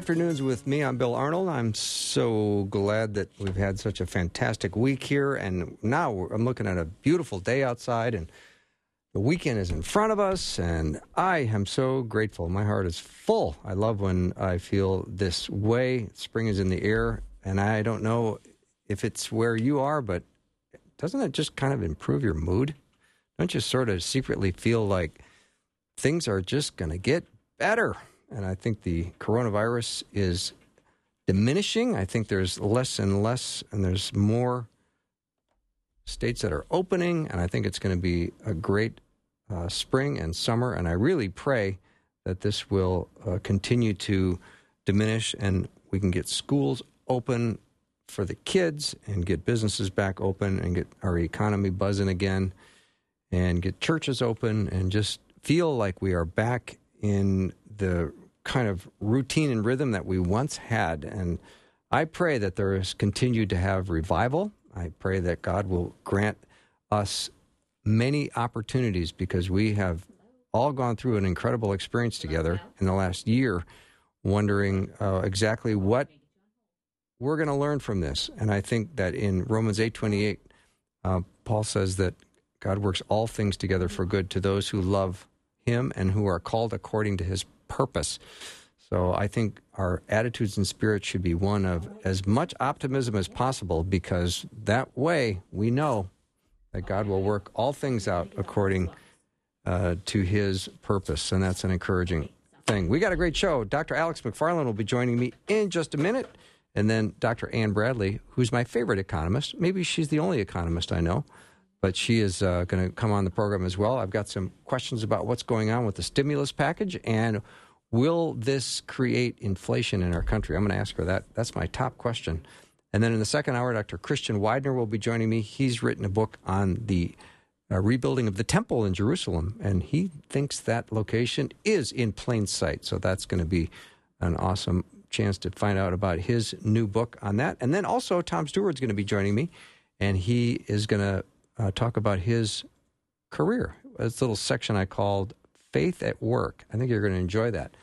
Afternoons with me. I'm Bill Arnold. I'm so glad that we've had such a fantastic week here. And now I'm looking at a beautiful day outside, and the weekend is in front of us. And I am so grateful. My heart is full. I love when I feel this way. Spring is in the air. And I don't know if it's where you are, but doesn't it just kind of improve your mood? Don't you sort of secretly feel like things are just going to get better? And I think the coronavirus is diminishing. I think there's less and less, and there's more states that are opening. And I think it's going to be a great uh, spring and summer. And I really pray that this will uh, continue to diminish and we can get schools open for the kids and get businesses back open and get our economy buzzing again and get churches open and just feel like we are back in the kind of routine and rhythm that we once had. And I pray that there is continued to have revival. I pray that God will grant us many opportunities because we have all gone through an incredible experience together in the last year, wondering uh, exactly what we're going to learn from this. And I think that in Romans 8:28, uh, Paul says that God works all things together for good to those who love Him and who are called according to His purpose. So I think our attitudes and spirits should be one of as much optimism as possible because that way we know that God will work all things out according uh, to His purpose, and that's an encouraging thing. We got a great show. Dr. Alex McFarland will be joining me in just a minute, and then Dr. Anne Bradley, who's my favorite economist. Maybe she's the only economist I know but she is uh, going to come on the program as well. I've got some questions about what's going on with the stimulus package and will this create inflation in our country? I'm going to ask her that. That's my top question. And then in the second hour, Dr. Christian Widener will be joining me. He's written a book on the uh, rebuilding of the temple in Jerusalem, and he thinks that location is in plain sight. So that's going to be an awesome chance to find out about his new book on that. And then also, Tom Stewart's going to be joining me, and he is going to uh, talk about his career. This little section I called Faith at Work. I think you're going to enjoy that.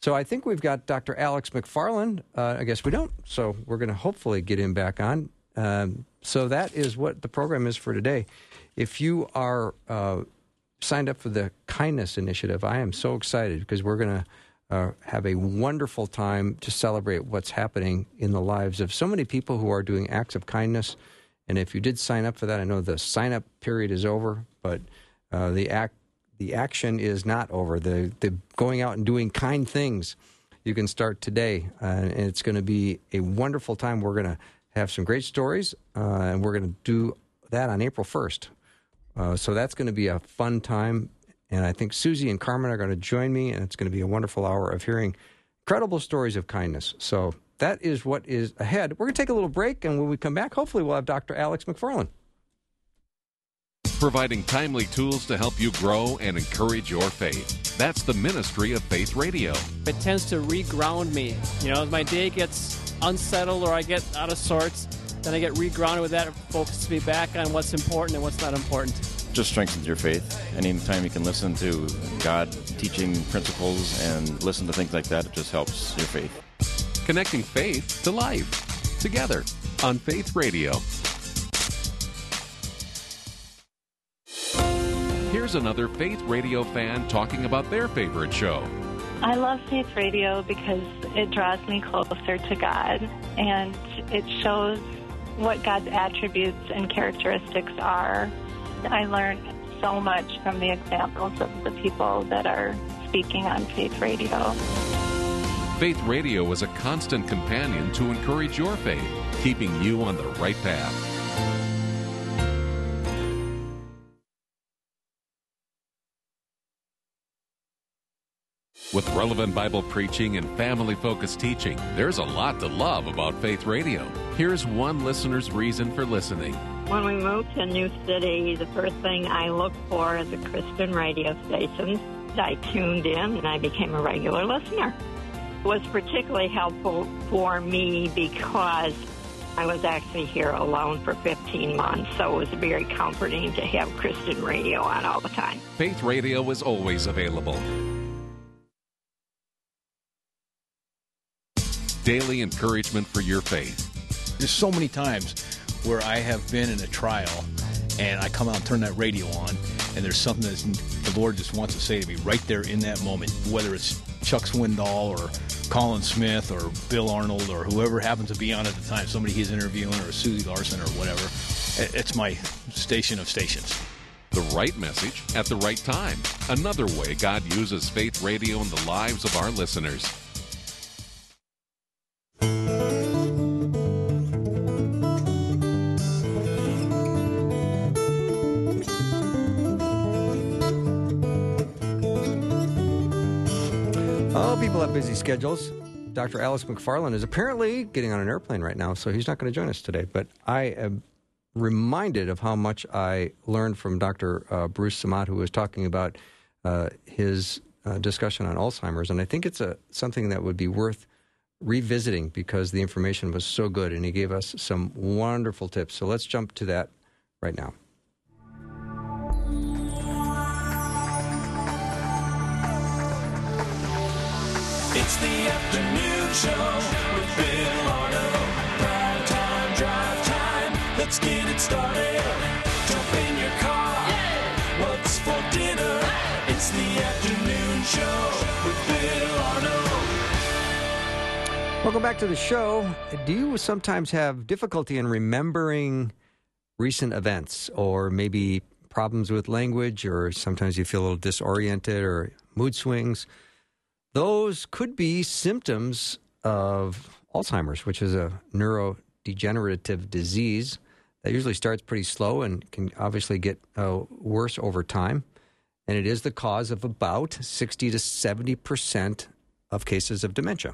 So I think we've got Dr. Alex McFarland. Uh, I guess we don't. So we're going to hopefully get him back on. Um, so that is what the program is for today. If you are uh, signed up for the Kindness Initiative, I am so excited because we're going to uh, have a wonderful time to celebrate what's happening in the lives of so many people who are doing acts of kindness. And if you did sign up for that, I know the sign up period is over, but uh, the act the action is not over. The the going out and doing kind things, you can start today, uh, and it's going to be a wonderful time. We're going to have some great stories, uh, and we're going to do that on April first. Uh, so that's going to be a fun time, and I think Susie and Carmen are going to join me, and it's going to be a wonderful hour of hearing incredible stories of kindness. So that is what is ahead. We're going to take a little break, and when we come back, hopefully we'll have Dr. Alex McFarland. providing timely tools to help you grow and encourage your faith. That's the ministry of Faith Radio. It tends to reground me. You know, as my day gets unsettled or I get out of sorts, then I get regrounded with that. It focuses me back on what's important and what's not important. just strengthens your faith. Anytime you can listen to God teaching principles and listen to things like that, it just helps your faith. Connecting faith to life. Together on Faith Radio. Here's another Faith Radio fan talking about their favorite show. I love Faith Radio because it draws me closer to God and it shows what God's attributes and characteristics are. I learn so much from the examples of the people that are speaking on Faith Radio. Faith Radio is a constant companion to encourage your faith, keeping you on the right path. With relevant Bible preaching and family focused teaching, there's a lot to love about Faith Radio. Here's one listener's reason for listening. When we moved to a new city, the first thing I looked for is a Christian radio station. I tuned in and I became a regular listener. It was particularly helpful for me because I was actually here alone for 15 months, so it was very comforting to have Christian radio on all the time. Faith Radio is always available. Daily encouragement for your faith. There's so many times where I have been in a trial and I come out and turn that radio on and there's something that the Lord just wants to say to me right there in that moment, whether it's Chuck Swindoll or Colin Smith or Bill Arnold or whoever happens to be on at the time, somebody he's interviewing or Susie Larson or whatever. It's my station of stations. The right message at the right time. Another way God uses faith radio in the lives of our listeners. People have busy schedules. Dr. Alex McFarland is apparently getting on an airplane right now, so he's not going to join us today. But I am reminded of how much I learned from Dr. Uh, Bruce Simat, who was talking about uh, his uh, discussion on Alzheimer's, and I think it's a something that would be worth revisiting because the information was so good, and he gave us some wonderful tips. So let's jump to that right now. It's the afternoon show with Bill Arno. Prime time, drive time. Let's get it started. Jump in your car. What's for dinner? It's the afternoon show with Bill Arno. Welcome back to the show. Do you sometimes have difficulty in remembering recent events or maybe problems with language or sometimes you feel a little disoriented or mood swings? Those could be symptoms of Alzheimer's, which is a neurodegenerative disease that usually starts pretty slow and can obviously get uh, worse over time. And it is the cause of about 60 to 70 percent of cases of dementia.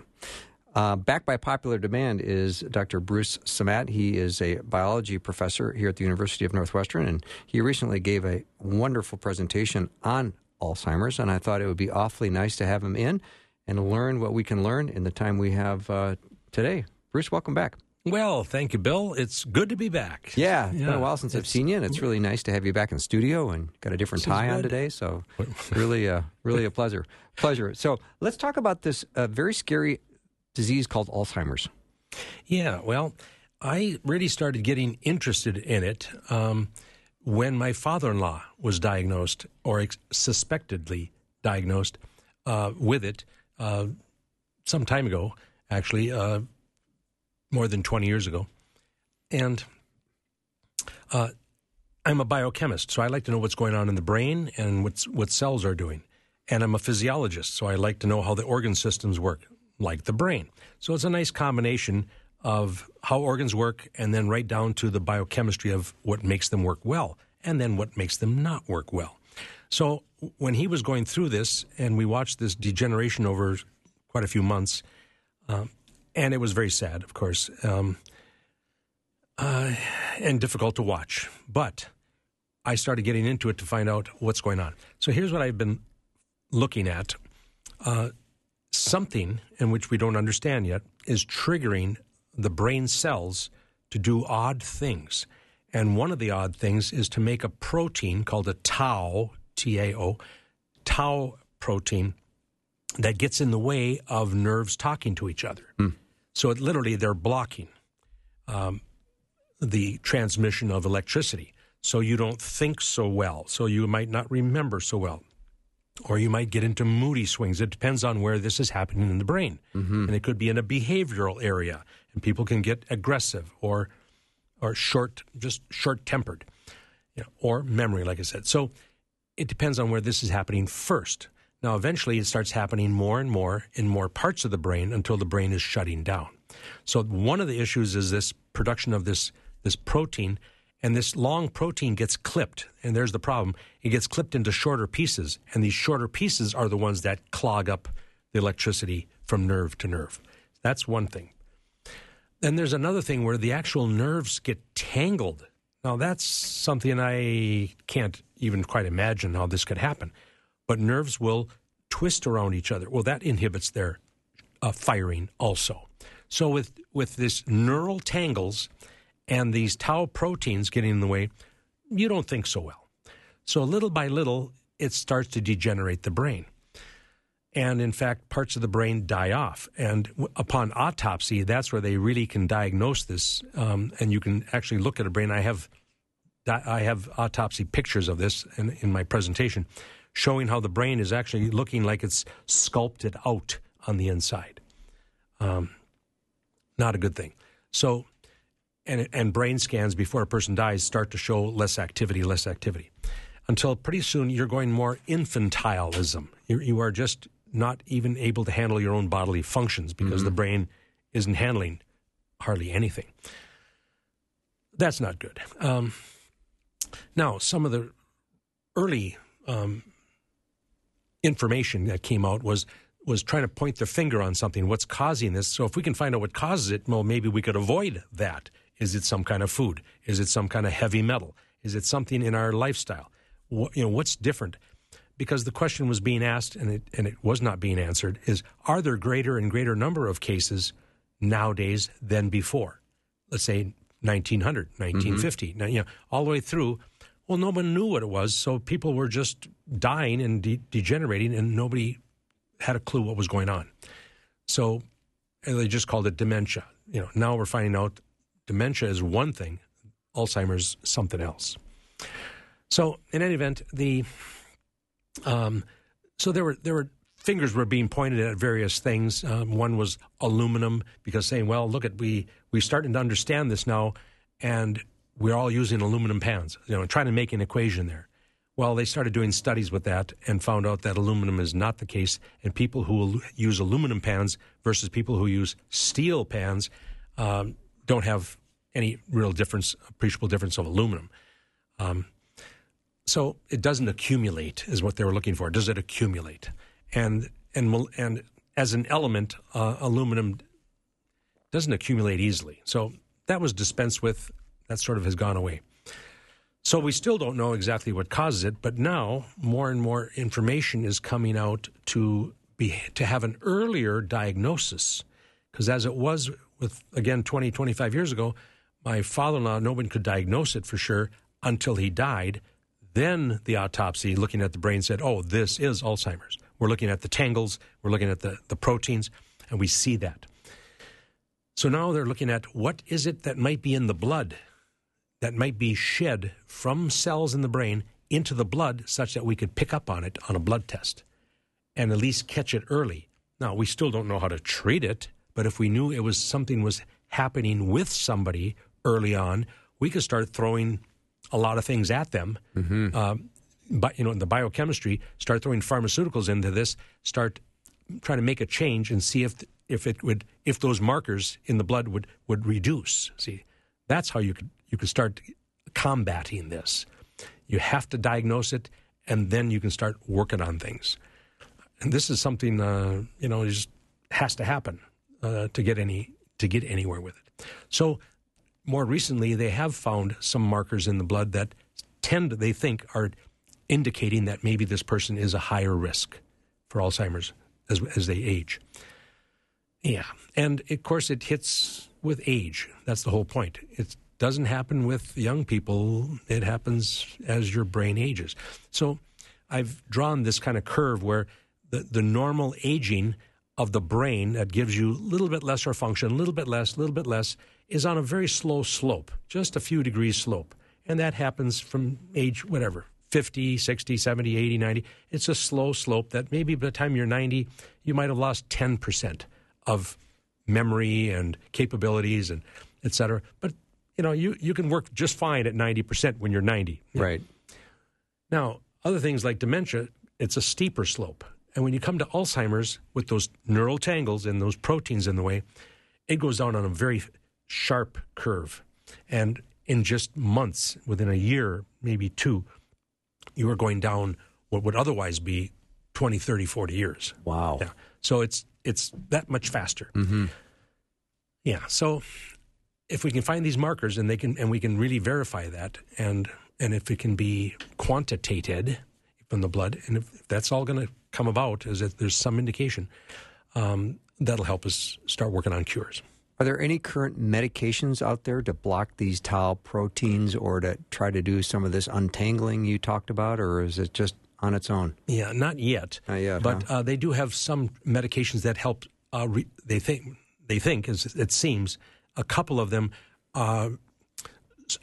Uh, backed by popular demand is Dr. Bruce Simat. He is a biology professor here at the University of Northwestern, and he recently gave a wonderful presentation on Alzheimer's, and I thought it would be awfully nice to have him in and learn what we can learn in the time we have uh, today. Bruce, welcome back. Well, thank you, Bill. It's good to be back. Yeah, it's yeah, been a while since I've seen you, and it's really nice to have you back in the studio and got a different tie on today. So, really, uh, really a pleasure. Pleasure. So, let's talk about this uh, very scary disease called Alzheimer's. Yeah, well, I really started getting interested in it um, when my father-in-law was diagnosed or ex- suspectedly diagnosed uh, with it uh, some time ago, actually, uh, more than 20 years ago. And uh, I'm a biochemist, so I like to know what's going on in the brain and what's, what cells are doing. And I'm a physiologist, so I like to know how the organ systems work, like the brain. So it's a nice combination of how organs work and then right down to the biochemistry of what makes them work well and then what makes them not work well. So when he was going through this, and we watched this degeneration over quite a few months, um, and it was very sad, of course, um, uh, and difficult to watch. But I started getting into it to find out what's going on. So here's what I've been looking at. Uh, something in which we don't understand yet is triggering the brain cells to do odd things. And one of the odd things is to make a protein called a tau, T A O, tau protein that gets in the way of nerves talking to each other. Mm. So it literally they're blocking um, the transmission of electricity. So you don't think so well. So you might not remember so well. Or you might get into moody swings. It depends on where this is happening in the brain. Mm-hmm. And it could be in a behavioral area. And people can get aggressive or or short, just short tempered, you know, or memory, like I said. So it depends on where this is happening first. Now, eventually, it starts happening more and more in more parts of the brain until the brain is shutting down. So, one of the issues is this production of this this protein, And this long protein gets clipped, and there's the problem. It gets clipped into shorter pieces, and these shorter pieces are the ones that clog up the electricity from nerve to nerve. That's one thing. Then there's another thing where the actual nerves get tangled. Now, that's something I can't even quite imagine how this could happen. But nerves will twist around each other. Well, that inhibits their uh, firing also. So, with, with this neural tangles and these tau proteins getting in the way, you don't think so well. So, little by little, it starts to degenerate the brain and in fact, parts of the brain die off. And upon autopsy, that's where they really can diagnose this, um, and you can actually look at a brain. I have I have autopsy pictures of this in, in my presentation, showing how the brain is actually looking like it's sculpted out on the inside. Um, not a good thing. So, and and brain scans before a person dies start to show less activity, less activity, until pretty soon you're going more infantilism. You, you are just not even able to handle your own bodily functions because the brain isn't handling hardly anything. That's not good. Um, now, some of the early um, information that came out was was trying to point their finger on something. What's causing this? So, if we can find out what causes it, well, maybe we could avoid that. Is it some kind of food? Is it some kind of heavy metal? Is it something in our lifestyle? What, you know, what's different? because the question was being asked and it, and it was not being answered is are there greater and greater number of cases nowadays than before let's say 1900 1950 mm-hmm. now, you know all the way through well no one knew what it was so people were just dying and de- degenerating and nobody had a clue what was going on so and they just called it dementia you know now we're finding out dementia is one thing alzheimer's something else so in any event the um, so there were there were fingers were being pointed at various things. Um, one was aluminum because saying, well, look at we we starting to understand this now, and we're all using aluminum pans. You know, trying to make an equation there. Well, they started doing studies with that and found out that aluminum is not the case, and people who use aluminum pans versus people who use steel pans um, don't have any real difference, appreciable difference of aluminum. Um, so it doesn't accumulate is what they were looking for. Does it accumulate? And and and as an element, uh, aluminum doesn't accumulate easily. So that was dispensed with. That sort of has gone away. So we still don't know exactly what causes it, but now more and more information is coming out to be to have an earlier diagnosis. Because as it was with again 20, 25 years ago, my father-in-law, no one could diagnose it for sure until he died. Then the autopsy, looking at the brain, said, "Oh, this is Alzheimer's." We're looking at the tangles, we're looking at the, the proteins, and we see that. So now they're looking at what is it that might be in the blood that might be shed from cells in the brain into the blood such that we could pick up on it on a blood test and at least catch it early. Now, we still don't know how to treat it, but if we knew it was something was happening with somebody early on, we could start throwing a lot of things at them. Um, but you know, in the biochemistry, start throwing pharmaceuticals into this, start trying to make a change and see if if it would if those markers in the blood would would reduce. See, that's how you could you could start combating this. You have to diagnose it, and then you can start working on things. And this is something uh, you know just has to happen uh, to get any to get anywhere with it. So more recently, they have found some markers in the blood that tend they think are indicating that maybe this person is a higher risk for Alzheimer's as, as they age. Yeah. And of course, it hits with age. That's the whole point. It doesn't happen with young people, it happens as your brain ages. So I've drawn this kind of curve where the, the normal aging of the brain that gives you a little bit lesser function, a little bit less, a little bit less, is on a very slow slope, just a few degrees slope. And that happens from age whatever, 50, 60, 70, 80, 90. It's a slow slope that maybe by the time you're 90, you might have lost 10% of memory and capabilities and et cetera. But, you know, you, you can work just fine at 90% when you're 90. Right. Now, other things like dementia, it's a steeper slope. And when you come to Alzheimer's with those neural tangles and those proteins in the way, it goes down on a very sharp curve. And in just months, within a year, maybe two, you are going down what would otherwise be 20, 30, 40 years. Wow. Yeah. So it's it's that much faster. Mm-hmm. Yeah. So if we can find these markers and they can and we can really verify that and and if it can be quantitated from the blood and if that's all going to come about is that there's some indication um, that'll help us start working on cures. Are there any current medications out there to block these tau proteins or to try to do some of this untangling you talked about, or is it just on its own? Yeah, not yet. Not yet, but huh? uh, they do have some medications that help. Uh, re- they think they think, as it seems, a couple of them uh,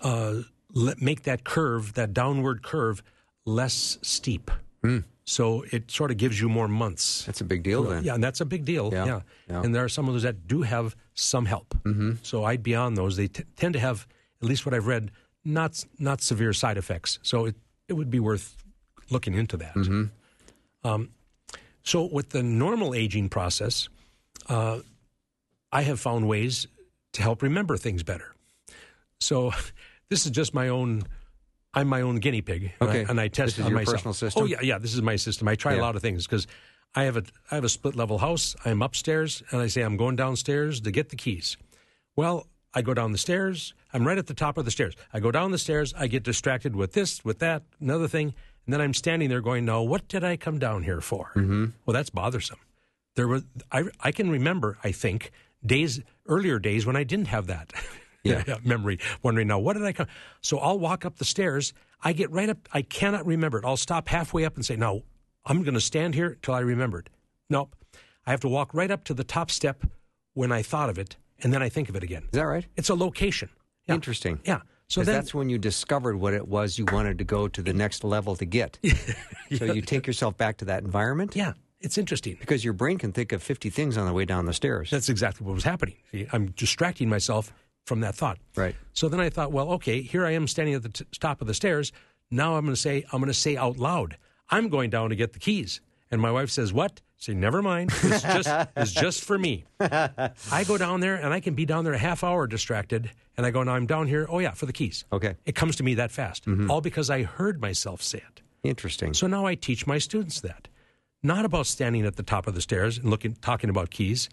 uh, make that curve, that downward curve, less steep. So it sort of gives you more months. That's a big deal then. Yeah, and that's a big deal. Yeah, Yeah. yeah. And there are some of those that do have some help. Mm-hmm. So I'd be on those. They t- tend to have, at least what I've read, not not severe side effects. So it, it would be worth looking into that. Mm-hmm. Um, so with the normal aging process, uh, I have found ways to help remember things better. So this is just my own. I'm my own guinea pig, and I- Okay. and I, test This is your myself. personal system? Oh yeah, yeah. This is my system. I try Yeah. a lot of things because I have a I have a split level house. I'm upstairs, and I say I'm going downstairs to get the keys. Well, I go down the stairs. I'm right at the top of the stairs. I go down the stairs. I get distracted with this, with that, another thing, and then I'm standing there going, "No, what did I come down here for?" Mm-hmm. Well, that's bothersome. There were I I can remember I think days earlier days when I didn't have that. Yeah. memory, wondering now what did I come? So I'll walk up the stairs. I get right up. I cannot remember it. I'll stop halfway up and say, "No, I'm going to stand here till I remember it." Nope. I have to walk right up to the top step when I thought of it, and then I think of it again. Is that right? It's a location. Yeah. Interesting. Yeah. So then, that's when you discovered what it was you wanted to go to the next level to get. So you take yourself back to that environment yeah, it's interesting. because your brain can think of 50 things on the way down the stairs. That's exactly what was happening. See, I'm distracting myself from that thought. Right. So then I thought, well, okay, here I am standing at the t- top of the stairs. Now I'm going to say, I'm going to say out loud, I'm going down to get the keys. And my wife says, what? Say, never mind. It's just, it's just for me. I go down there and I can be down there a half hour distracted. And I go, now I'm down here. Oh, yeah, for the keys. Okay. It comes to me that fast. Mm-hmm. All because I heard myself say it. Interesting. So now I teach my students that. Not about standing at the top of the stairs and looking talking about keys,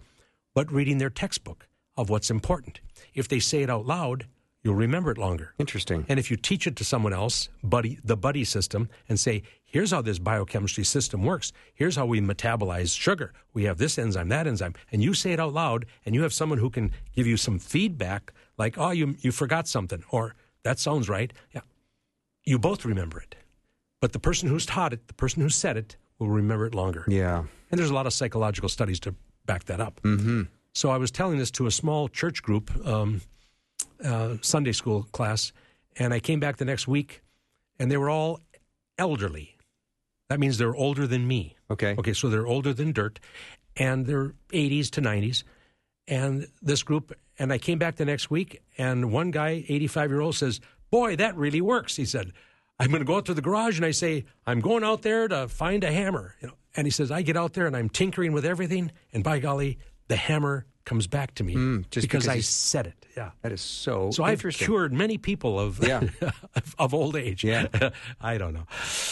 but reading their textbook of what's important. If they say it out loud, you'll remember it longer. Interesting. And if you teach it to someone else, buddy, the buddy system, and say, here's how this biochemistry system works. Here's how we metabolize sugar. We have this enzyme, that enzyme. And you say it out loud, and you have someone who can give you some feedback, like, oh, you, you forgot something, or that sounds right. Yeah. You both remember it. But the person who's taught it, the person who said it, will remember it longer. yeah. And there's a lot of psychological studies to back that up. Mm-hmm. So I was telling this to a small church group, um, uh, Sunday school class, and I came back the next week, and they were all elderly. That means they're older than me. Okay. Okay, so they're older than dirt, and they're 80s to 90s. And this group, and I came back the next week, and one guy, 85 year old, says, Boy, that really works. He said, I'm going to go out to the garage and I say, I'm going out there to find a hammer. You know, and he says, I get out there and I'm tinkering with everything, and by golly, the hammer comes back to me Hmm, just because, because I said it. Yeah. That is so, So I've cured many people of Yeah. of, of old age. Yeah. I don't know.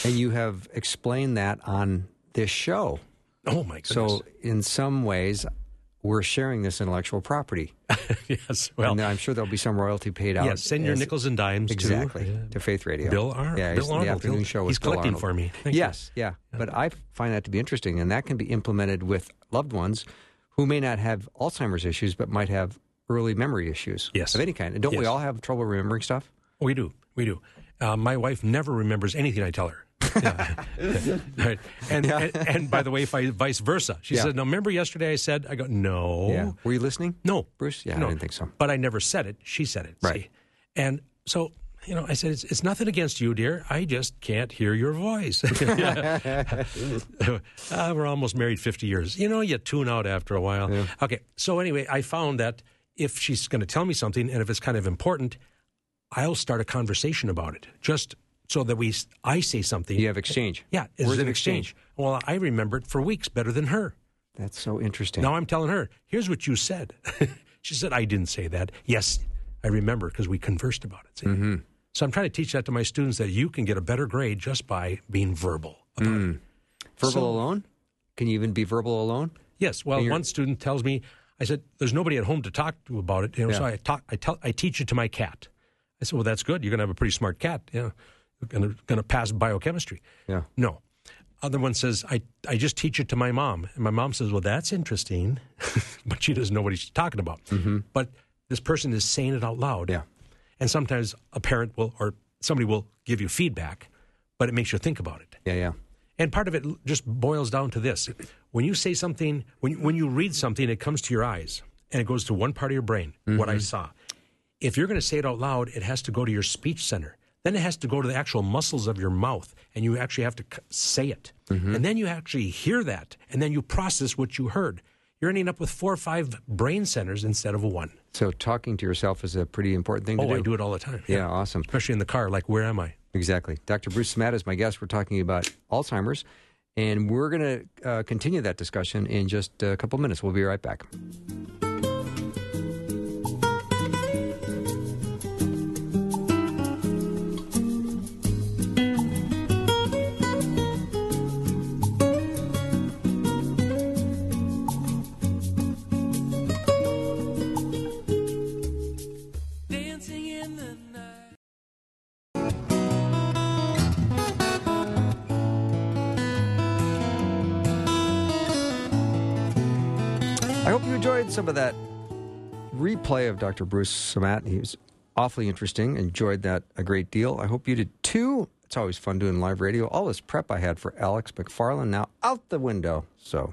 And you have explained that on this show. Oh my goodness. So, in some ways, we're sharing this intellectual property. yes. Well, and I'm sure there'll be some royalty paid out. yes. Send your as- nickels and dimes Exactly. to, To Faith Radio. Bill Ar- Yeah, Bill he's- the afternoon show he's Bill collecting Arnold. for me. Thank you. yes, yeah. But I find that to be interesting, and that can be implemented with loved ones who may not have Alzheimer's issues, but might have early memory issues Yes. of any kind. And don't we all have trouble remembering stuff? We do. We do. Uh, my wife never remembers anything I tell her. Yeah. right. and, and and by the way, vice versa. She Yeah. said, "No, remember yesterday I said." I go, "No, Yeah. Were you listening? no, Bruce? Yeah, I didn't think so. But I never said it. She said it. Right. see? And so, you know, I said, it's, it's nothing against you, dear. I just can't hear your voice. uh, we're almost married 50 years. You know, you tune out after a while. Okay. So, anyway, I found that if she's going to tell me something and if it's kind of important, I'll start a conversation about it just so that we, I say something. You have exchange. Yeah, it's Words an of exchange. Well, I remember it for weeks better than her. That's so interesting. Now I'm telling her, here's what you said. she said, I didn't say that. Yes. I remember because we conversed about it. See? Mm-hmm. So I'm trying to teach that to my students that you can get a better grade just by being verbal about it. Hmm. Verbal So- alone? Can you even be verbal alone? Yes. Well, one student tells me, I said, "There's nobody at home to talk to about it." You know, so I talk, I tell, I teach it to my cat. I said, "Well, that's good. You're going to have a pretty smart cat. You know, you're going to going to pass biochemistry." Yeah. No. Other one says, I, I just teach it to my mom. And my mom says, Well, that's interesting. but she doesn't know what he's talking about. Mm-hmm. But this person is saying it out loud. Yeah. And sometimes a parent will, or somebody will give you feedback, but it makes you think about it. Yeah, yeah. And part of it just boils down to this. When you say something, when, you- when you read something, it comes to your eyes and it goes to one part of your brain, what I mm-hmm. saw. If you're going to say it out loud, it has to go to your speech center. Then it has to go to the actual muscles of your mouth, and you actually have to say it. Mm-hmm. And then you actually hear that, and then you process what you heard. You're ending up with four or five brain centers instead of one. So talking to yourself is a pretty important thing to do. Oh. I do it all the time. Yeah, awesome. Especially in the car, like, where am I? Exactly. Dr. Bruce Simat is my guest. We're talking about Alzheimer's, and we're going to uh, continue that discussion in just a couple minutes. We'll be right back. Some of that replay of Dr. Bruce Simat. He was awfully interesting. Enjoyed that a great deal. I hope you did too. It's always fun doing live radio. All this prep I had for Alex McFarland now out the window. So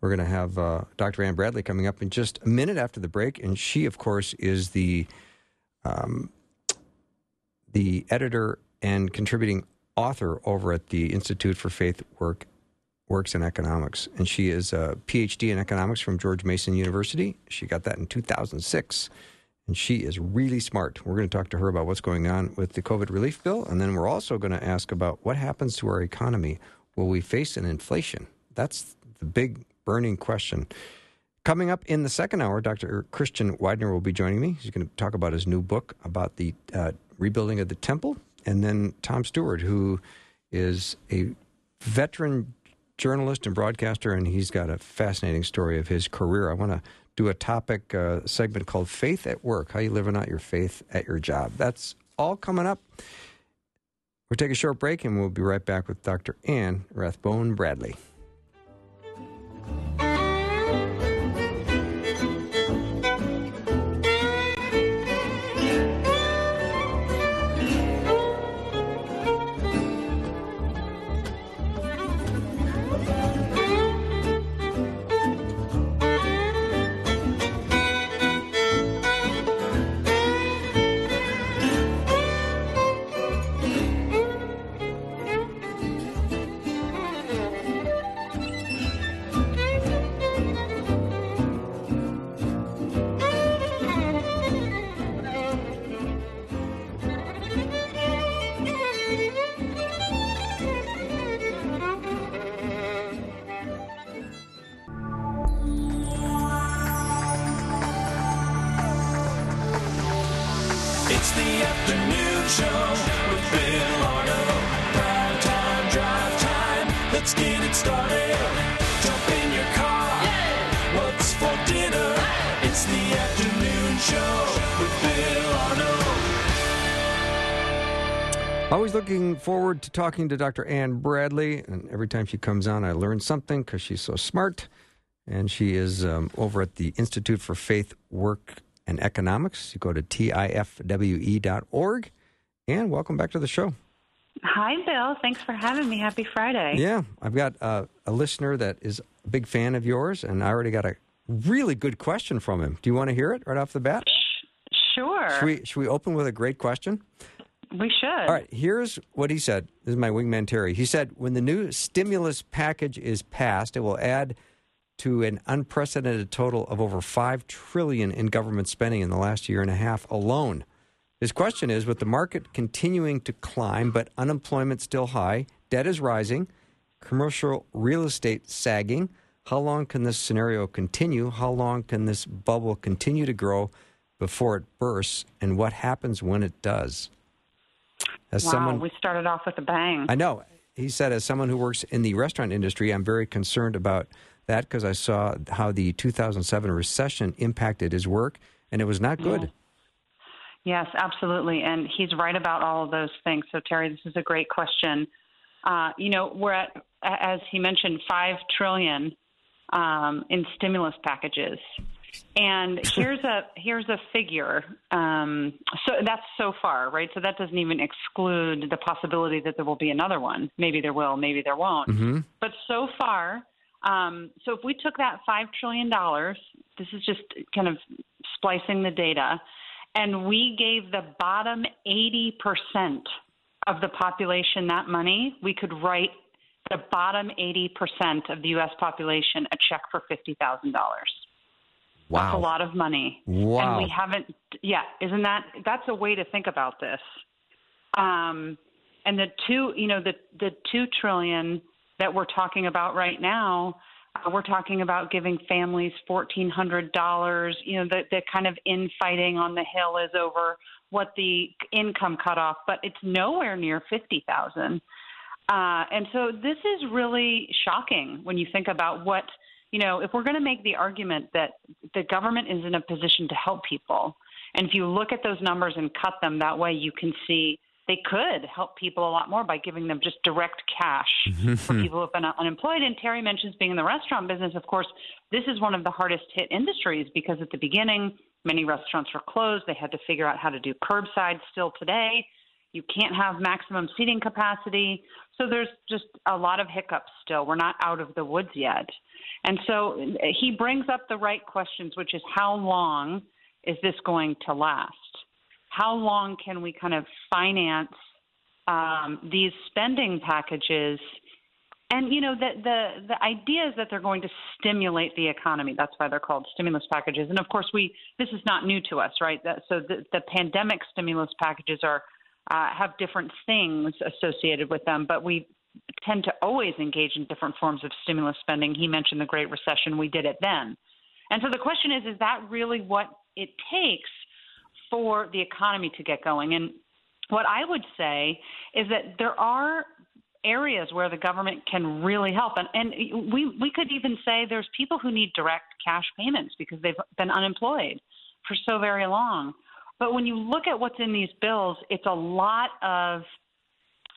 we're going to have uh, Dr. Anne Bradley coming up in just a minute after the break, and she, of course, is the um, the editor and contributing author over at the Institute for Faith Work Works in Economics, and she is a PhD in economics from George Mason University. She got that in 2006, and she is really smart. We're going to talk to her about what's going on with the COVID relief bill, and then we're also going to ask about what happens to our economy. Will we face an inflation? That's the big burning question. Coming up in the second hour, Dr. Christian Widener will be joining me. He's going to talk about his new book about the uh, rebuilding of the temple. And then Tom Stewart, who is a veteran journalist and broadcaster, and he's got a fascinating story of his career. I want to do a topic uh, segment called Faith at Work How You Living Out Your Faith at Your Job. That's all coming up. We'll take a short break, and we'll be right back with Dr. Anne Rathbone Bradley. Forward to talking to Dr. Anne Bradley. And every time she comes on, I learn something because she's so smart. And she is um, over at the Institute for Faith, Work, and Economics. You go to tifwe.org. And welcome back to the show. Hi, Bill. Thanks for having me. Happy Friday. Yeah, I've got uh, a listener that is a big fan of yours, and I already got a really good question from him. Do you want to hear it right off the bat? Sure. Should we, should we open with a great question? We should. All right, here's what he said. This is my wingman Terry. He said, when the new stimulus package is passed, it will add to an unprecedented total of over five trillion in government spending in the last year and a half alone. His question is, with the market continuing to climb but unemployment still high, debt is rising, commercial real estate sagging, how long can this scenario continue? How long can this bubble continue to grow before it bursts and what happens when it does. As wow, someone, we started off with a bang. I know. He said, as someone who works in the restaurant industry, I'm very concerned about that because I saw how the 2007 recession impacted his work, and it was not good. Yes, absolutely. And he's right about all of those things. So, Terry, this is a great question. Uh, you know, we're at, as he mentioned, five trillion um, in stimulus packages. And here's a here's a figure. Um, so that's so far, right? So that doesn't even exclude the possibility that there will be another one. Maybe there will, maybe there won't. Mm-hmm. But so far, um, so if we took that five trillion dollars, this is just kind of splicing the data, and we gave the bottom eighty percent of the population that money, we could write the bottom eighty percent of the U.S. population a check for fifty thousand dollars. Wow. That's a lot of money. Wow. And we haven't, yeah, isn't that, that's a way to think about this. Um, and the two, you know, the, the two trillion that we're talking about right now, uh, we're talking about giving families $1,400. You know, the, the kind of infighting on the Hill is over what the income cutoff, but it's nowhere near 50,000. Uh, and so this is really shocking when you think about what, you know, if we're going to make the argument that the government is in a position to help people, and if you look at those numbers and cut them that way, you can see they could help people a lot more by giving them just direct cash for people who have been unemployed. And Terry mentions being in the restaurant business. Of course, this is one of the hardest hit industries because at the beginning, many restaurants were closed. They had to figure out how to do curbside still today. You can't have maximum seating capacity. So there's just a lot of hiccups still. We're not out of the woods yet. And so he brings up the right questions, which is how long is this going to last? How long can we kind of finance um, these spending packages? And you know the the the idea is that they're going to stimulate the economy. That's why they're called stimulus packages. And of course, we this is not new to us, right? That, so the, the pandemic stimulus packages are uh, have different things associated with them, but we tend to always engage in different forms of stimulus spending. He mentioned the Great Recession; we did it then. And so the question is: Is that really what it takes for the economy to get going? And what I would say is that there are areas where the government can really help. And, and we, we could even say there's people who need direct cash payments because they've been unemployed for so very long. But when you look at what's in these bills, it's a lot of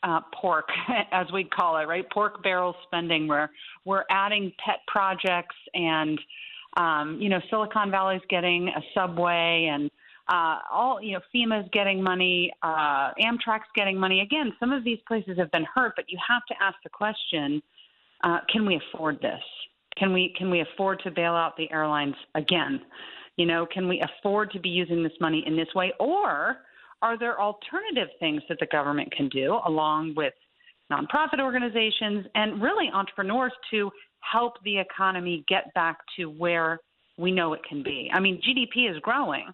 uh, pork, as we call it, right? Pork barrel spending, where we're adding pet projects, and um, you know, Silicon Valley's getting a subway, and uh, all you know, FEMA's getting money, uh, Amtrak's getting money. Again, some of these places have been hurt, but you have to ask the question: uh, Can we afford this? Can we can we afford to bail out the airlines again? You know, can we afford to be using this money in this way, or are there alternative things that the government can do, along with nonprofit organizations and really entrepreneurs, to help the economy get back to where we know it can be? I mean, GDP is growing,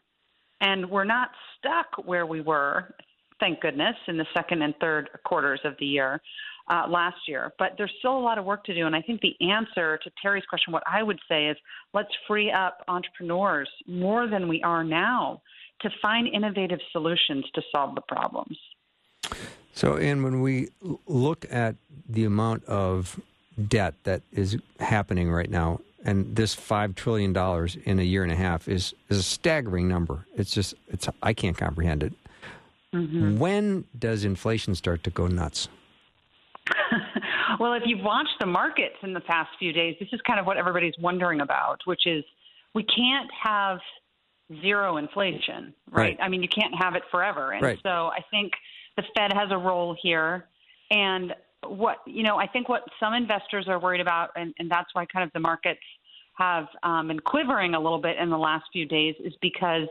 and we're not stuck where we were, thank goodness, in the second and third quarters of the year uh, last year. But there's still a lot of work to do. And I think the answer to Terry's question, what I would say is let's free up entrepreneurs more than we are now to find innovative solutions to solve the problems. So, and when we look at the amount of debt that is happening right now, and this five trillion dollars in a year and a half is is a staggering number. It's just it's I can't comprehend it. Mm-hmm. When does inflation start to go nuts? well, if you've watched the markets in the past few days, this is kind of what everybody's wondering about, which is we can't have zero inflation, right? Right. I mean, you can't have it forever. And Right. so I think the Fed has a role here. And what, you know, I think what some investors are worried about, and, and that's why kind of the markets have um, been quivering a little bit in the last few days, is because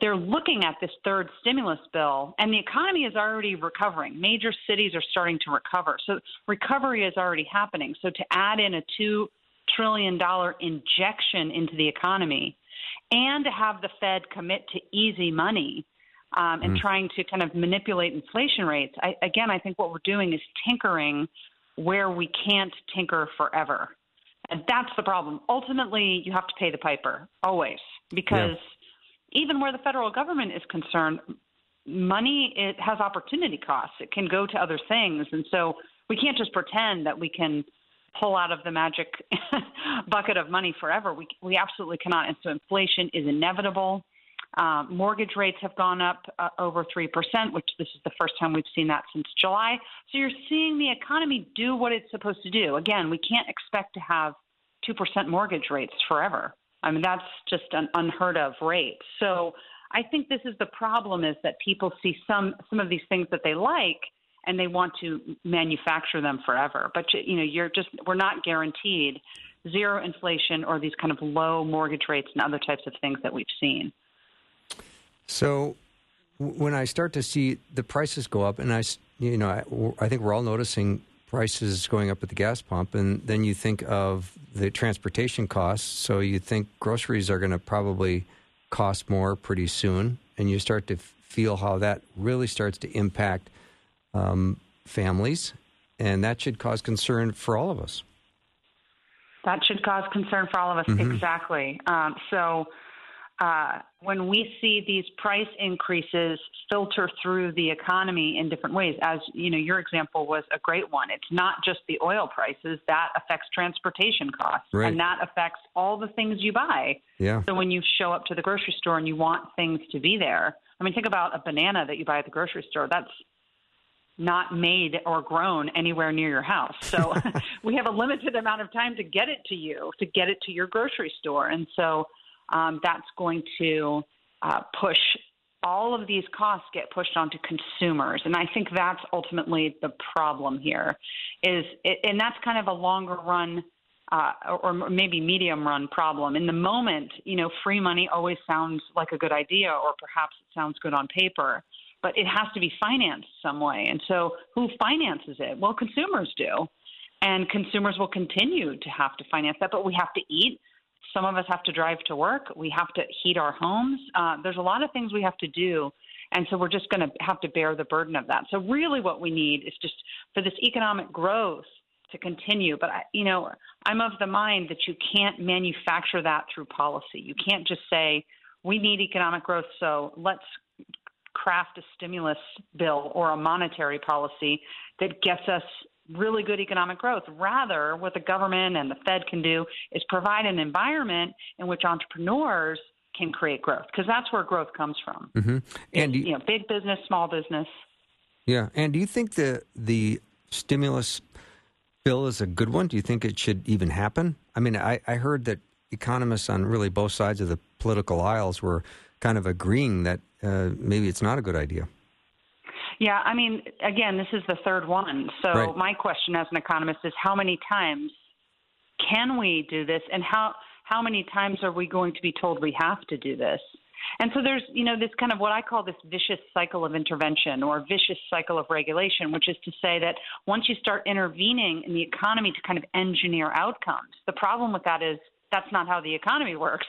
they're looking at this third stimulus bill, and the economy is already recovering. Major cities are starting to recover. So recovery is already happening. So to add in a $2 trillion injection into the economy and to have the Fed commit to easy money um, and Mm. trying to kind of manipulate inflation rates, I, again, I think what we're doing is tinkering where we can't tinker forever. And that's the problem. Ultimately, you have to pay the piper, always, because even where the federal government is concerned, money it has opportunity costs. It can go to other things, and so we can't just pretend that we can pull out of the magic bucket of money forever. We we absolutely cannot. And so inflation is inevitable. Um, mortgage rates have gone up uh, over 3%, which this is the first time we've seen that since July. So you're seeing the economy do what it's supposed to do. Again, we can't expect to have 2% mortgage rates forever. I mean, that's just an unheard of rate. So I think this is the problem is that people see some some of these things that they like and they want to manufacture them forever. But you know, you're just we're not guaranteed zero inflation or these kind of low mortgage rates and other types of things that we've seen. So when I start to see the prices go up, and I, you know, I, I, think we're all noticing prices going up at the gas pump, and then you think of the transportation costs. So you think groceries are going to probably cost more pretty soon, and you start to feel how that really starts to impact um, families, and that should cause concern for all of us. That should cause concern for all of us, mm-hmm. exactly. Um, so uh, when we see these price increases filter through the economy in different ways, as you know, your example was a great one. It's not just the oil prices that affects transportation costs, right. and that affects all the things you buy. Yeah. So when you show up to the grocery store and you want things to be there, I mean, think about a banana that you buy at the grocery store. That's not made or grown anywhere near your house. So we have a limited amount of time to get it to you, to get it to your grocery store, and so um, that's going to uh, push all of these costs get pushed onto consumers. And i think that's ultimately the problem here is and that's kind of a longer run uh, or maybe medium run problem. In the moment you know free money always sounds like a good idea or perhaps it sounds good on paper but it has to be financed some way and so who finances it well consumers do and consumers will continue to have to finance that but we have to eat some of us have to drive to work. We have to heat our homes. Uh, there's a lot of things we have to do. And so we're just going to have to bear the burden of that. So really what we need is just for this economic growth to continue. But, I, you know, I'm of the mind that you can't manufacture that through policy. You can't just say, we need economic growth, so let's craft a stimulus bill or a monetary policy that gets us really good economic growth. Rather, what the government and the Fed can do is provide an environment in which entrepreneurs can create growth because that's where growth comes from. Mm-hmm. And you, you know, big business, small business. Yeah, and do you think the the stimulus bill is a good one? Do you think it should even happen? I mean, I, I heard that economists on really both sides of the political aisles were kind of agreeing that uh, maybe it's not a good idea. Yeah, I mean, again, this is the third one. So right. my question as an economist is how many times can we do this and how how many times are we going to be told we have to do this? And so there's, you know, this kind of what I call this vicious cycle of intervention or vicious cycle of regulation, which is to say that once you start intervening in the economy to kind of engineer outcomes, the problem with that is that's not how the economy works.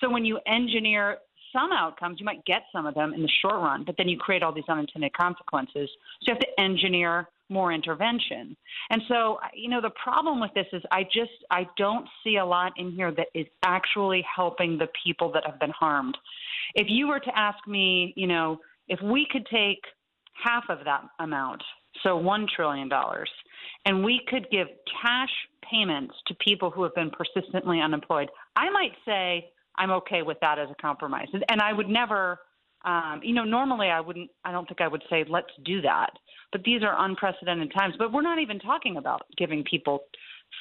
So when you engineer some outcomes, you might get some of them in the short run, but then you create all these unintended consequences. So you have to engineer more intervention. And so, you know, the problem with this is I just I don't see a lot in here that is actually helping the people that have been harmed. If you were to ask me, you know, if we could take half of that amount, so 1 trillion dollars, and we could give cash payments to people who have been persistently unemployed, I might say I'm okay with that as a compromise. And, I would never, um, you know, normally I wouldn't, I don't think I would say, let's do that. But these are unprecedented times. But we're not even talking about giving people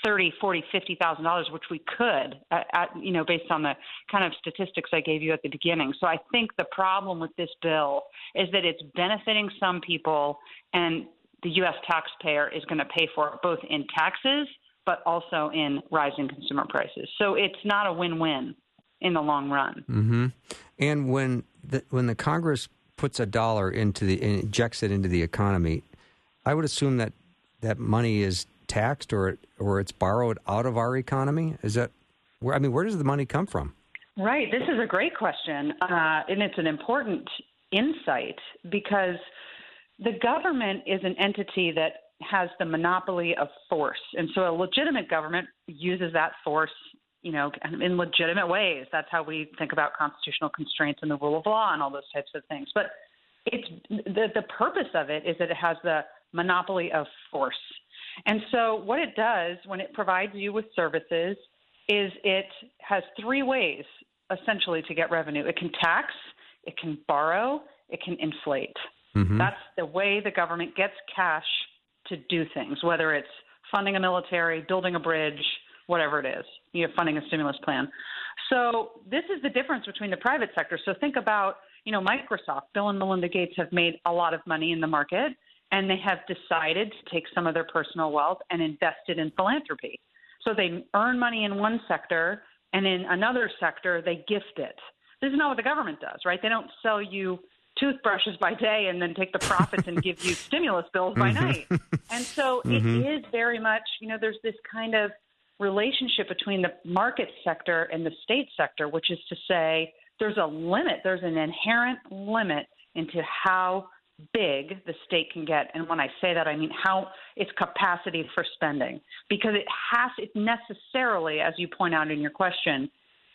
thirty, forty, fifty thousand dollars, which we could, at, at, you know, based on the kind of statistics I gave you at the beginning. So I think the problem with this bill is that it's benefiting some people, and the U.S. taxpayer is going to pay for it both in taxes, but also in rising consumer prices. So it's not a win-win in the long run. Mm-hmm. And when the, when the Congress puts a dollar into the injects it into the economy, I would assume that that money is taxed or or it's borrowed out of our economy. Is that where? I mean, where does the money come from? Right. This is a great question, uh, and it's an important insight because the government is an entity that has the monopoly of force, and so a legitimate government uses that force you know, in legitimate ways. That's how we think about constitutional constraints and the rule of law and all those types of things. But it's the the purpose of it is that it has the monopoly of force. And so what it does when it provides you with services is it has three ways essentially to get revenue. It can tax, it can borrow, it can inflate. Mm-hmm. That's the way the government gets cash to do things, whether it's funding a military, building a bridge, whatever it is, you know, funding a stimulus plan. So this is the difference between the private sector. So think about, you know, Microsoft. Bill and Melinda Gates have made a lot of money in the market, and they have decided to take some of their personal wealth and invest it in philanthropy. So they earn money in one sector, and in another sector, they gift it. This is not what the government does, right? They don't sell you toothbrushes by day and then take the profits and give you stimulus bills by mm-hmm. night. And so it mm-hmm. is very much, you know, there's this kind of relationship between the market sector and the state sector, which is to say there's a limit, there's an inherent limit into how big the state can get. And when I say that, I mean how its capacity for spending, because it has, it necessarily, as you point out in your question,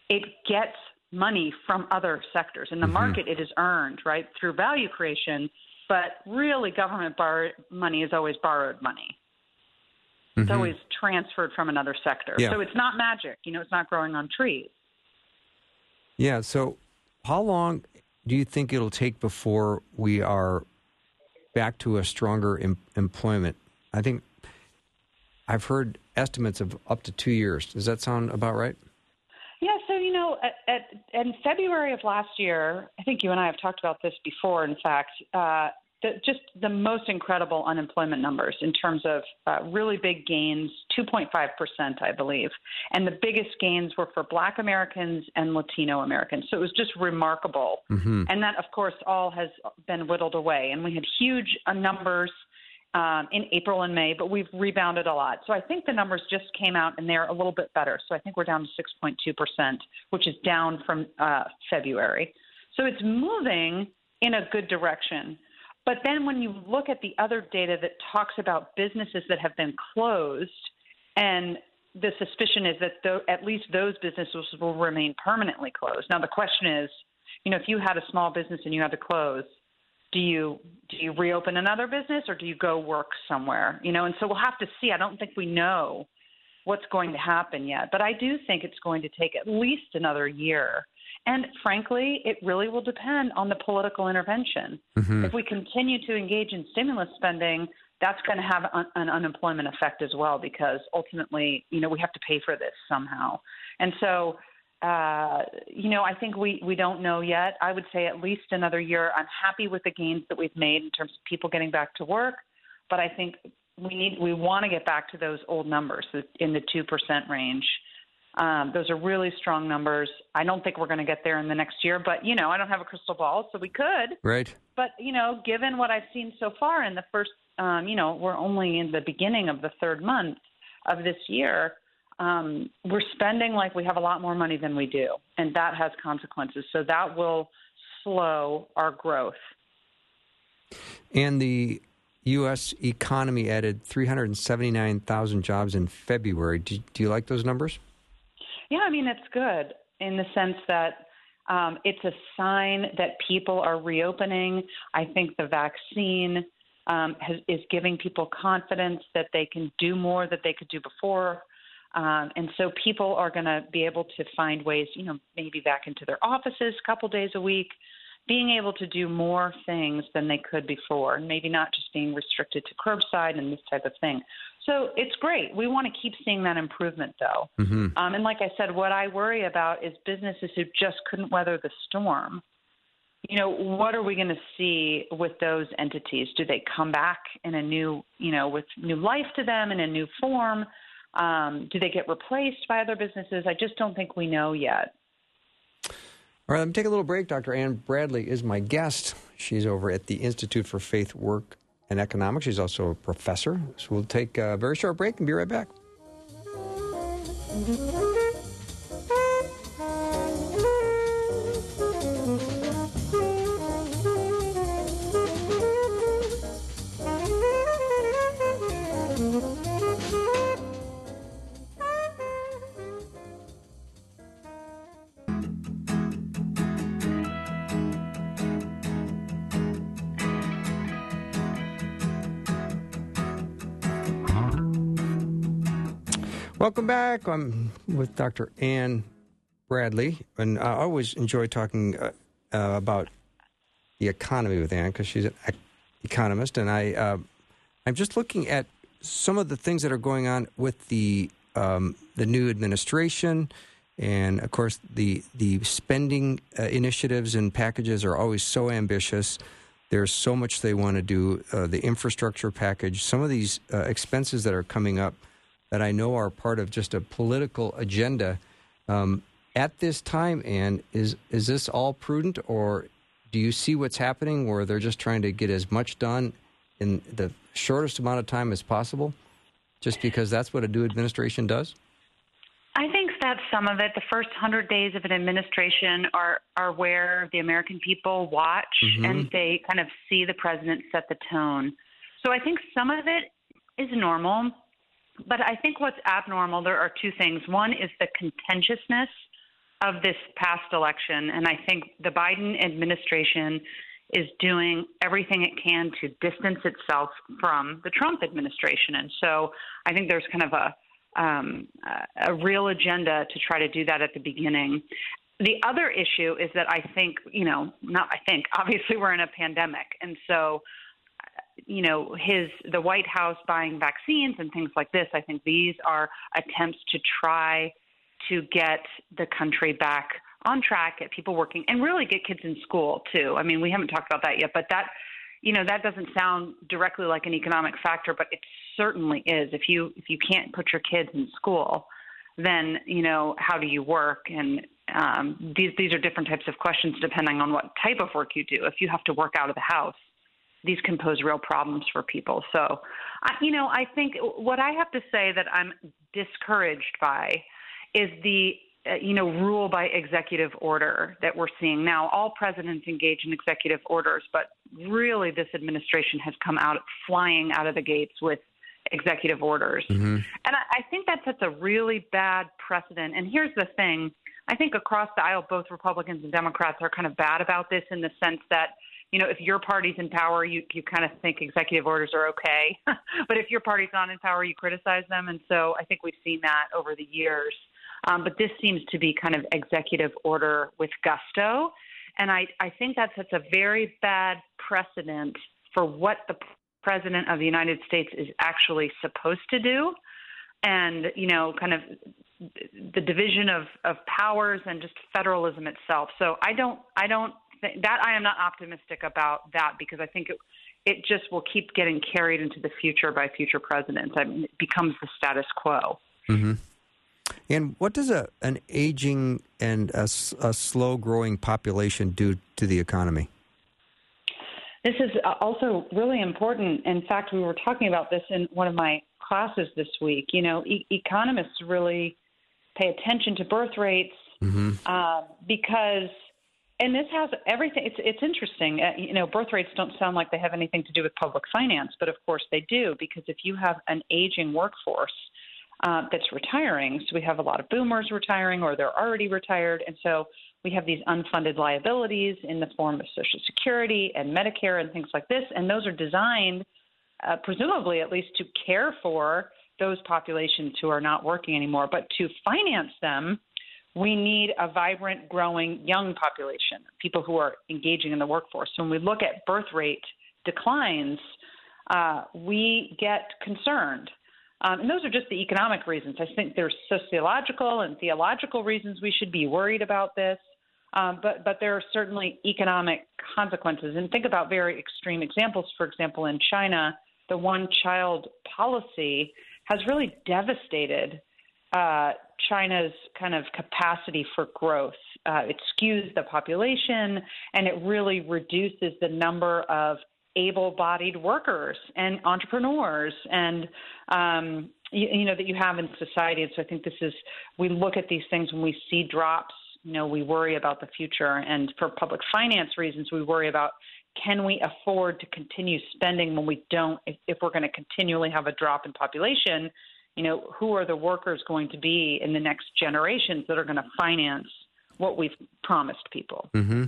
it gets money from other sectors. In the mm-hmm. market, it is earned, right, through value creation. But really, government borrow- money is always borrowed money. It's always transferred from another sector. Yeah. So it's not magic. You know, it's not growing on trees. Yeah. So, how long do you think it'll take before we are back to a stronger em- employment? I think I've heard estimates of up to two years. Does that sound about right? Yeah, so you know, at, at, in February of last year, I think you and I have talked about this before. In fact, uh, the, just the most incredible unemployment numbers in terms of uh, really big gains, 2.5 percent, I believe, and the biggest gains were for Black Americans and Latino Americans. So it was just remarkable, and that, of course, all has been whittled away. And we had huge uh, numbers um, in April and May, but we've rebounded a lot. So I think the numbers just came out and they're a little bit better. So I think we're down to 6.2%, which is down from uh, February. So it's moving in a good direction. But then when you look at the other data that talks about businesses that have been closed, and the suspicion is that tho- at least those businesses will remain permanently closed. Now the question is, you know, if you had a small business and you had to close, do you do you reopen another business or do you go work somewhere you know and so we'll have to see i don't think we know what's going to happen yet but i do think it's going to take at least another year and frankly it really will depend on the political intervention if we continue to engage in stimulus spending that's going to have un- an unemployment effect as well because ultimately you know we have to pay for this somehow and so uh, you know, I think we, we don't know yet. I would say at least another year. I'm happy with the gains that we've made in terms of people getting back to work, but I think we need we want to get back to those old numbers in the two percent range. Um, those are really strong numbers. I don't think we're going to get there in the next year, but you know, I don't have a crystal ball, so we could. Right. But you know, given what I've seen so far in the first, um, you know, we're only in the beginning of the third month of this year. Um, we're spending like we have a lot more money than we do, and that has consequences. So that will slow our growth. And the U.S. economy added 379,000 jobs in February. Do, do you like those numbers? Yeah, I mean, it's good in the sense that um, it's a sign that people are reopening. I think the vaccine um, has, is giving people confidence that they can do more that they could do before. Um, and so people are going to be able to find ways, you know, maybe back into their offices a couple days a week, being able to do more things than they could before, and maybe not just being restricted to curbside and this type of thing. So it's great. We want to keep seeing that improvement, though. Um, and like I said, what I worry about is businesses who just couldn't weather the storm. You know, what are we going to see with those entities? Do they come back in a new, you know, with new life to them in a new form? Um, do they get replaced by other businesses? I just don't think we know yet. All right, let me take a little break. Dr. Anne Bradley is my guest. She's over at the Institute for Faith, Work, and Economics. She's also a professor. So we'll take a very short break and be right back. Welcome back. I'm with Dr. Anne Bradley, and I always enjoy talking uh, uh, about the economy with Anne because she's an economist, and I uh, I'm just looking at some of the things that are going on with the um, the new administration, and of course the the spending uh, initiatives and packages are always so ambitious. There's so much they want to do. Uh, the infrastructure package, some of these uh, expenses that are coming up that I know are part of just a political agenda. Um, at this time, Anne, is is this all prudent, or do you see what's happening where they're just trying to get as much done in the shortest amount of time as possible, just because that's what a new administration does? I think that's some of it. The first hundred days of an administration are are where the American people watch Mhm. and they kind of see the president set the tone. So I think some of it is normal, but I think what's abnormal there are two things. One is the contentiousness of this past election, and I think the Biden administration is doing everything it can to distance itself from the Trump administration, and so I think there's kind of a um, a real agenda to try to do that at the beginning. The other issue is that I think, you know, not I think, obviously we're in a pandemic. And so, you know, his, the White House buying vaccines and things like this, I think these are attempts to try to get the country back on track, get people working, and really get kids in school too. I mean, we haven't talked about that yet, but that, you know, that doesn't sound directly like an economic factor, but it certainly is. If you if you can't put your kids in school, then you know how do you work? And um, these these are different types of questions depending on what type of work you do. If you have to work out of the house, these can pose real problems for people. So, I, you know, I think what I have to say that I'm discouraged by is the uh, you know rule by executive order that we're seeing now. All presidents engage in executive orders, but really this administration has come out flying out of the gates with executive orders. And I, I think that sets a really bad precedent. And here's the thing I think across the aisle, both Republicans and Democrats are kind of bad about this in the sense that, you know, if your party's in power, you, you kind of think executive orders are okay. but if your party's not in power, you criticize them. And so I think we've seen that over the years. Um, but this seems to be kind of executive order with gusto. And I, I think that sets a very bad precedent for what the president of the United States is actually supposed to do. And, you know, kind of the division of, of powers and just federalism itself. So I don't, I don't think that I am not optimistic about that because I think it, it just will keep getting carried into the future by future presidents. I mean, it becomes the status quo. Mm-hmm. And what does a an aging and a slow growing population do to the economy? This is uh, also really important. In fact, we were talking about this in one of my classes this week. You know, e- economists really pay attention to birth rates uh, because, and this has everything. It's it's interesting. Uh, you know, birth rates don't sound like they have anything to do with public finance, but of course they do because if you have an aging workforce uh, that's retiring, so we have a lot of boomers retiring or they're already retired, and so we have these unfunded liabilities in the form of Social Security and Medicare and things like this, and those are designed, uh, presumably at least, to care for those populations who are not working anymore. But to finance them, we need a vibrant, growing young population, people who are engaging in the workforce. So when we look at birth rate declines, uh, we get concerned. Um, and those are just the economic reasons. I think there's sociological and theological reasons we should be worried about this. Um, but but there are certainly economic consequences. And think about very extreme examples. For example, in China, the one-child policy has really devastated uh, China's kind of capacity for growth. Uh, it skews the population, and it really reduces the number of able-bodied workers and entrepreneurs and um, you, you know that you have in society. And so I think this is we look at these things when we see drops. You know, we worry about the future, and for public finance reasons, we worry about can we afford to continue spending when we don't? If, if we're going to continually have a drop in population, you know, who are the workers going to be in the next generations that are going to finance what we've promised people? Mm-hmm.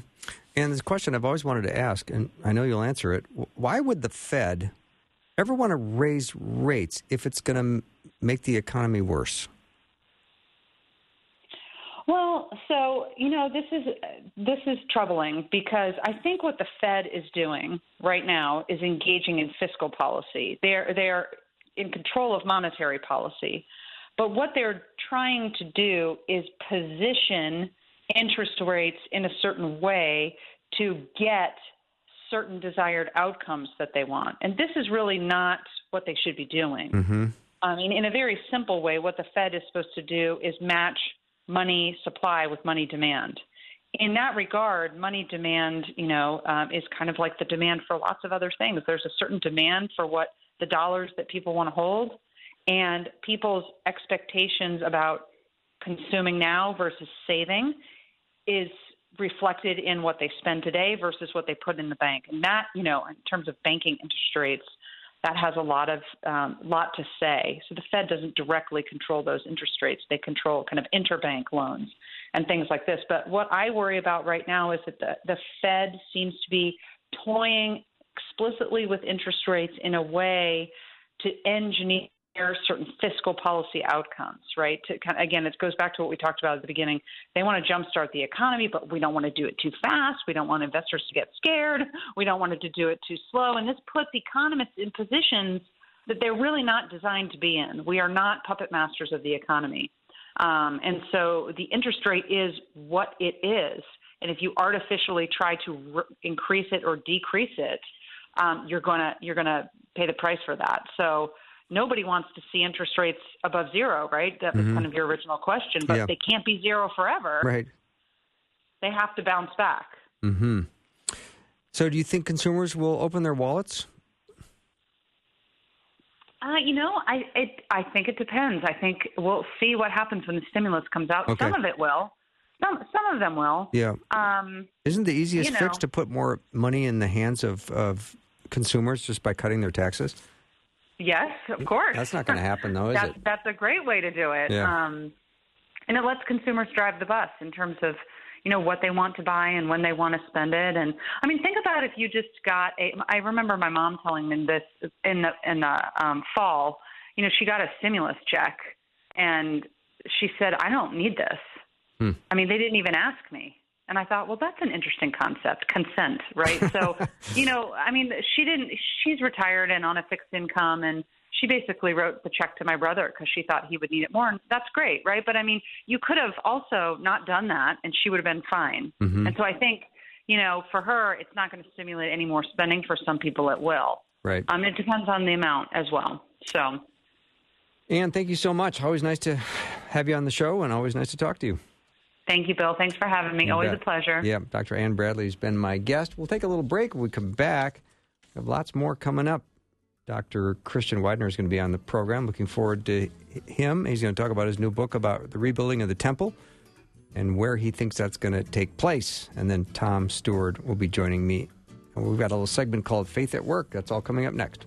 And this question I've always wanted to ask, and I know you'll answer it. Why would the Fed ever want to raise rates if it's going to make the economy worse? Well, so you know this is this is troubling because I think what the Fed is doing right now is engaging in fiscal policy. They're they're in control of monetary policy, but what they're trying to do is position interest rates in a certain way to get certain desired outcomes that they want. And this is really not what they should be doing. Mm-hmm. I mean, in a very simple way, what the Fed is supposed to do is match money supply with money demand. In that regard, money demand, you know, um, is kind of like the demand for lots of other things. There's a certain demand for what the dollars that people want to hold, and people's expectations about consuming now versus saving is reflected in what they spend today versus what they put in the bank. And that, you know, in terms of banking interest rates, that has a lot of um, lot to say. So the Fed doesn't directly control those interest rates; they control kind of interbank loans and things like this. But what I worry about right now is that the the Fed seems to be toying explicitly with interest rates in a way to engineer certain fiscal policy outcomes, right? To again, it goes back to what we talked about at the beginning. They want to jumpstart the economy, but we don't want to do it too fast. We don't want investors to get scared. We don't want to do it too slow. And this puts economists in positions that they're really not designed to be in. We are not puppet masters of the economy. Um, and so the interest rate is what it is. And if you artificially try to re- increase it or decrease it, um, you're gonna you're gonna pay the price for that. So nobody wants to see interest rates above zero, right? That was Mhm. kind of your original question, but Yeah. they can't be zero forever. Right. They have to bounce back. Mm-hmm. So, do you think consumers will open their wallets? Uh, you know, I it, I think it depends. I think we'll see what happens when the stimulus comes out. Okay. Some of it will. Some some of them will. Yeah. Um, Isn't the easiest you fix to put more money in the hands of, of consumers just by cutting their taxes? yes, of course. That's not going to happen, though, is that's it? that's a great way to do it. Yeah. Um, and it lets consumers drive the bus in terms of you know what they want to buy and when they want to spend it. And I mean, think about if you just got a. I remember my mom telling me this in the in the um, fall. You know, she got a stimulus check, and she said, "I don't need this." Hmm. I mean, they didn't even ask me. And I thought, well, that's an interesting concept, consent, right? So, you know, I mean, she didn't, she's retired and on a fixed income, and she basically wrote the check to my brother because she thought he would need it more. And that's great, right? But I mean, you could have also not done that, and she would have been fine. Mhm. And so I think, you know, for her, it's not going to stimulate any more spending. For some people, it will. Right. Um, it depends on the amount as well. So, Anne, thank you so much. Always nice to have you on the show and always nice to talk to you. Thank you, Bill. Thanks for having me. You Always bet. a pleasure. Yeah, Dr. Anne Bradley's been my guest. We'll take a little break. When we come back, we have lots more coming up. Dr. Christian Widener is going to be on the program. Looking forward to him. He's going to talk about his new book about the rebuilding of the temple and where he thinks that's going to take place. And then Tom Stewart will be joining me. And we've got a little segment called Faith at Work. That's all coming up next.